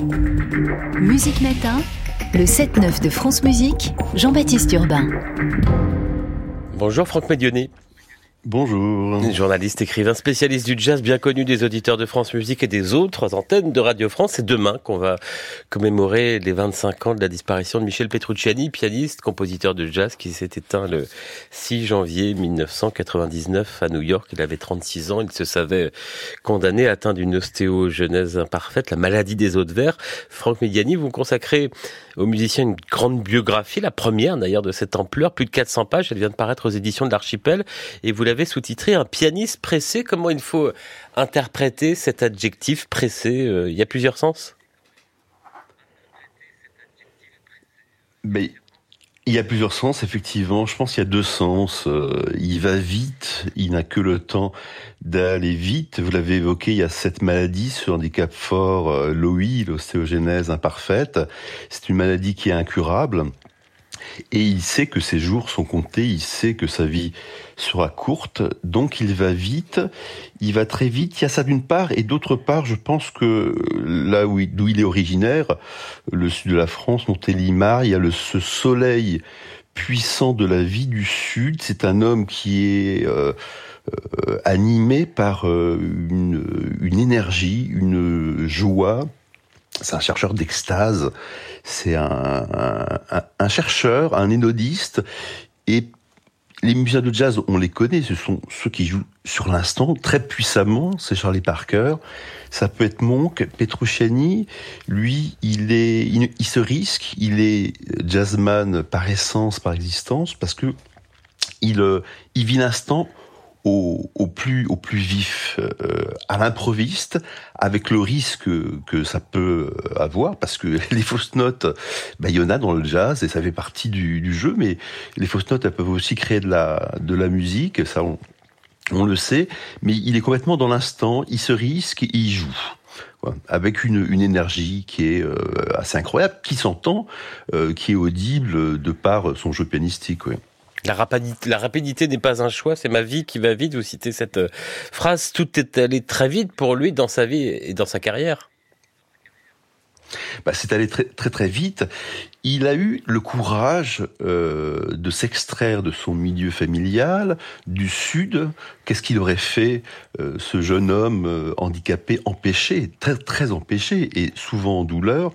Musique Matin, le 7-9 de France Musique, Jean-Baptiste Urbain. Bonjour Franck Médionnet. Bonjour. Journaliste, écrivain, spécialiste du jazz, bien connu des auditeurs de France Musique et des autres antennes de Radio France. C'est demain qu'on va commémorer les 25 ans de la disparition de Michel Petrucciani, pianiste, compositeur de jazz qui s'est éteint le 6 janvier 1999 à New York. Il avait 36 ans. Il se savait condamné, atteint d'une ostéogenèse imparfaite, la maladie des os de verre. Franck Mediani, vous consacrez au musicien une grande biographie, la première d'ailleurs de cette ampleur, plus de 400 pages. Elle vient de paraître aux éditions de l'Archipel et vous l'avez sous-titré Un pianiste pressé. Comment il faut interpréter cet adjectif pressé euh, Il y a plusieurs sens? Mais il y a plusieurs sens, effectivement. Je pense qu'il y a deux sens. Euh, il va vite, il n'a que le temps d'aller vite. Vous l'avez évoqué, il y a cette maladie, ce handicap fort, euh, l'OI, l'ostéogenèse imparfaite. C'est une maladie qui est incurable. Et il sait que ses jours sont comptés, il sait que sa vie sera courte, donc il va vite, il va très vite. Il y a ça d'une part, et d'autre part, je pense que là où d'où il est originaire, le sud de la France, Montélimar, il y a le, ce soleil puissant de la vie du sud. C'est un homme qui est euh, euh, animé par euh, une, une énergie, une joie, c'est un chercheur d'extase, c'est un, un, chercheur, un énodiste, et les musiciens de jazz, on les connaît, ce sont ceux qui jouent sur l'instant très puissamment, c'est Charlie Parker, ça peut être Monk, Petrucciani, lui, il est, il, se risque, il est jazzman par essence, par existence, parce que il, euh, il vit l'instant au, au, plus au plus vif, euh, à l'improviste, avec le risque que ça peut avoir, parce que les fausses notes, bah, il y en a dans le jazz et ça fait partie du, du jeu, mais les fausses notes, elles peuvent aussi créer de la de la musique, ça on, on le sait, mais il est complètement dans l'instant, il se risque, et il joue. avec une, une, énergie qui est euh, assez incroyable, qui s'entend, euh, qui est audible de par son jeu pianistique. La rapidité, n'est pas un choix, c'est ma vie qui va vite. Vous citez cette euh, phrase. Tout est allé très vite pour lui dans sa vie et dans sa carrière. Bah, c'est allé très, très très vite. Il a eu le courage euh, de s'extraire de son milieu familial, du Sud. Qu'est-ce qu'il aurait fait, euh, ce jeune homme handicapé, empêché, très très empêché et souvent en douleur?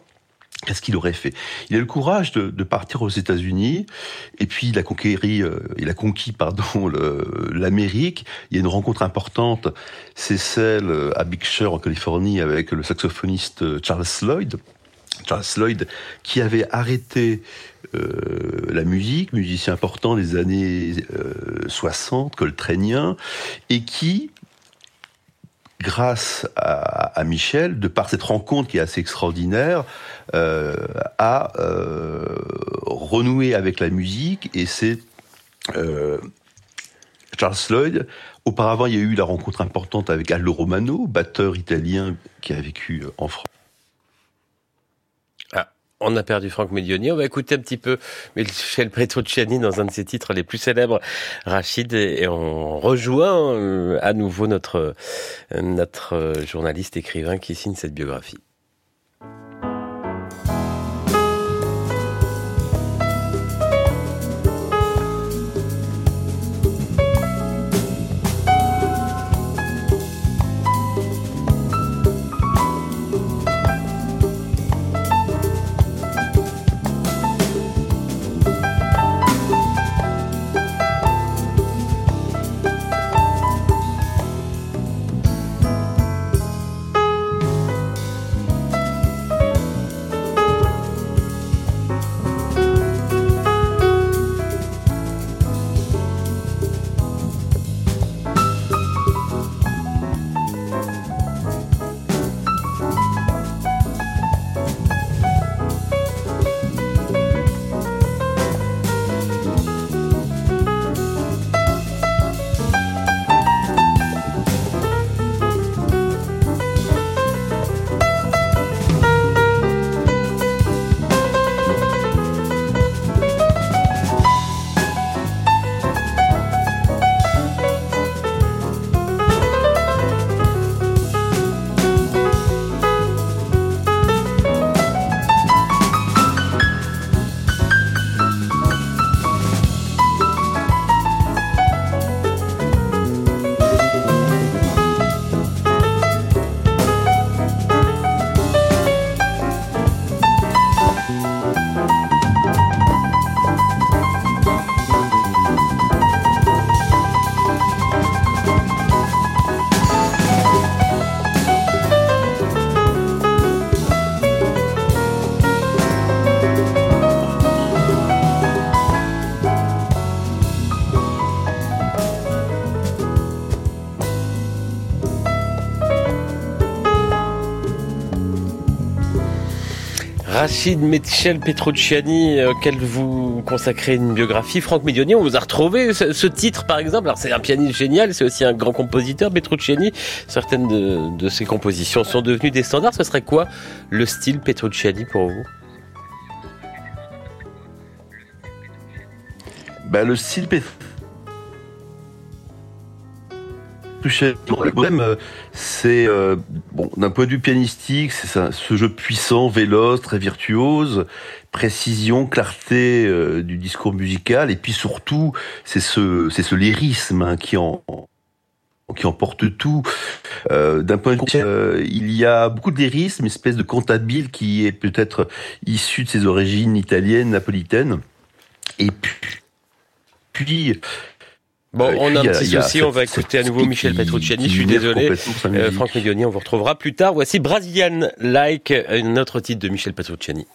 Qu'est-ce qu'il aurait fait? Il a le courage de, de partir aux États-Unis et puis il a euh, il a conquis pardon l'Amérique. Il y a une rencontre importante, c'est celle euh, à Big Sur en Californie avec le saxophoniste euh, Charles Lloyd. Charles Lloyd qui avait arrêté euh, la musique, musicien important des années euh, 60, coltrénien, et qui grâce à, à, Michel, de par cette rencontre qui est assez extraordinaire, euh, a euh, renoué avec la musique et c'est euh, Charles Lloyd. Auparavant, il y a eu la rencontre importante avec Aldo Romano, batteur italien qui a vécu en France. On a perdu Franck Medioni. On va écouter un petit peu Michel Petrucciani dans un de ses titres les plus célèbres, Rachid, et on rejoint euh, à nouveau notre, euh, notre journaliste écrivain qui signe cette biographie. Rachid Michel Petrucciani, euh, auquel vous consacrez une biographie. Franck Medioni, on vous a retrouvé ce, titre par exemple. Alors c'est un pianiste génial, c'est aussi un grand compositeur, Petrucciani. Certaines de, ses compositions sont devenues des standards. Ce serait quoi le style Petrucciani pour vous? Bah, Le style Petrucciani Le problème, euh, c'est euh, bon, d'un point de vue pianistique, c'est ce jeu puissant, véloce, très virtuose, précision, clarté euh, du discours musical, et puis surtout, c'est ce, c'est ce lyrisme hein, qui en qui emporte tout. D'un point de vue, il y a beaucoup de lyrisme, espèce de cantabile qui est peut-être issu de ses origines italiennes, napolitaines. Et puis, puis Bon, on a un petit souci, on va écouter à nouveau Michel Petrucciani, je suis désolé. Euh, Franck Medioni, on vous retrouvera plus tard. Voici Brazilian Like, un autre titre de Michel Petrucciani.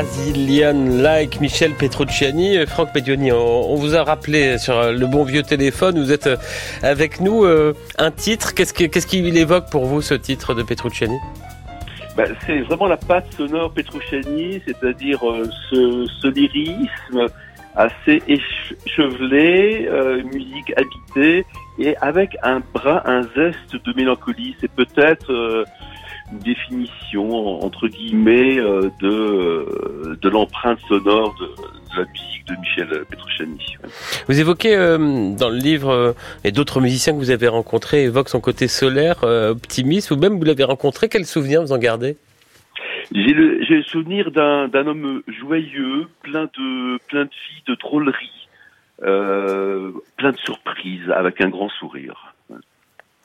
Brazilian Like Michel Petrucciani. Franck Medioni, on, vous a rappelé sur le bon vieux téléphone, vous êtes avec nous. Euh, un titre, qu'est-ce qu'il évoque pour vous ce titre de Petrucciani? Bah, c'est vraiment la patte sonore Petrucciani, c'est-à-dire euh, ce, lyrisme assez échevelé, euh, musique habitée, et avec un bras, un zeste de mélancolie. C'est peut-être une définition entre guillemets euh, de euh, de l'empreinte sonore de, la musique de Michel Petrucciani. Vous évoquez euh, dans le livre et d'autres musiciens que vous avez rencontrés évoquent son côté solaire, optimiste. Ou même vous l'avez rencontré, quel souvenir vous en gardez? J'ai le, j'ai le souvenir d'un, d'un homme joyeux, plein de plein de filles, de drôleries, plein de surprises, avec un grand sourire.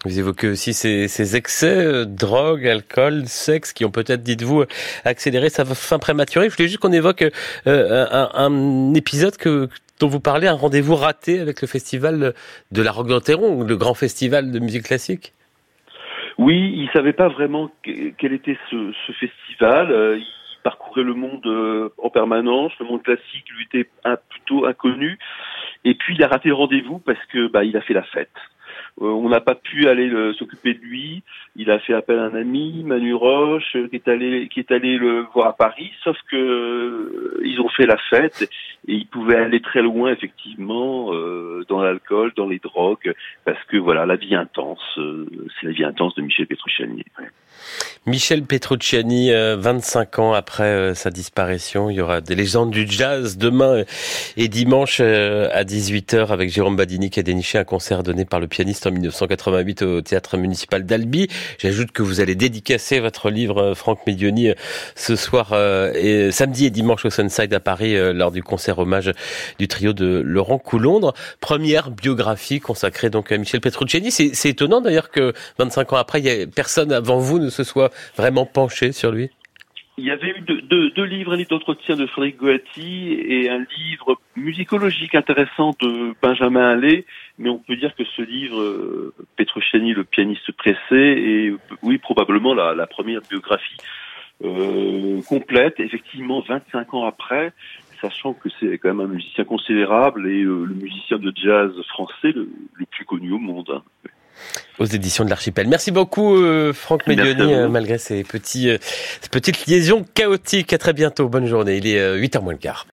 Vous évoquez aussi ces, excès, euh, drogue, alcool, sexe, qui ont peut-être, dites-vous, accéléré sa fin prématurée. Je voulais juste qu'on évoque euh, un, épisode que, dont vous parlez, un rendez-vous raté avec le festival de la Roque d'Anteron, le grand festival de musique classique. Oui, il savait pas vraiment quel était ce, festival. Euh, il parcourait le monde en permanence. Le monde classique lui était plutôt inconnu. Et puis il a raté le rendez-vous parce que bah, il a fait la fête. Euh, on n'a pas pu aller s'occuper de lui. Il a fait appel à un ami, Manu Roche, qui est allé qui est allé le voir à Paris. Sauf que euh, ils ont fait la fête et il pouvait aller très loin effectivement euh, dans l'alcool, dans les drogues, parce que voilà la vie intense, c'est la vie intense de Michel Petrucciani. Michel Petrucciani, 25 ans après sa disparition, il y aura des légendes du jazz demain et dimanche à 18h avec Jérôme Badini qui a déniché un concert donné par le pianiste pianiste en 1988 au théâtre municipal d'Albi. J'ajoute que vous allez dédicacer votre livre Franck Medioni ce soir et samedi et dimanche au Sunside à Paris lors du concert hommage du trio de Laurent Coulondre. Première biographie consacrée donc à Michel Petrucciani. C'est étonnant d'ailleurs que 25 ans après, il y a personne avant vous ne se soit vraiment penché sur lui. Il y avait eu deux, deux, livres, un livre d'entretien de Frédéric Goetti et un livre musicologique intéressant de Benjamin Allais, mais on peut dire que ce livre, euh, Petrucciani, le pianiste pressé, est oui probablement la, la première biographie euh, complète, effectivement 25 ans après, sachant que c'est quand même un musicien considérable et euh, le musicien de jazz français le, plus connu au monde. Hein. Aux éditions de l'Archipel. Merci beaucoup euh, Franck Medioni, euh, malgré ces, petits, ces petites liaisons chaotiques. À très bientôt, bonne journée. Il est 8h moins le quart.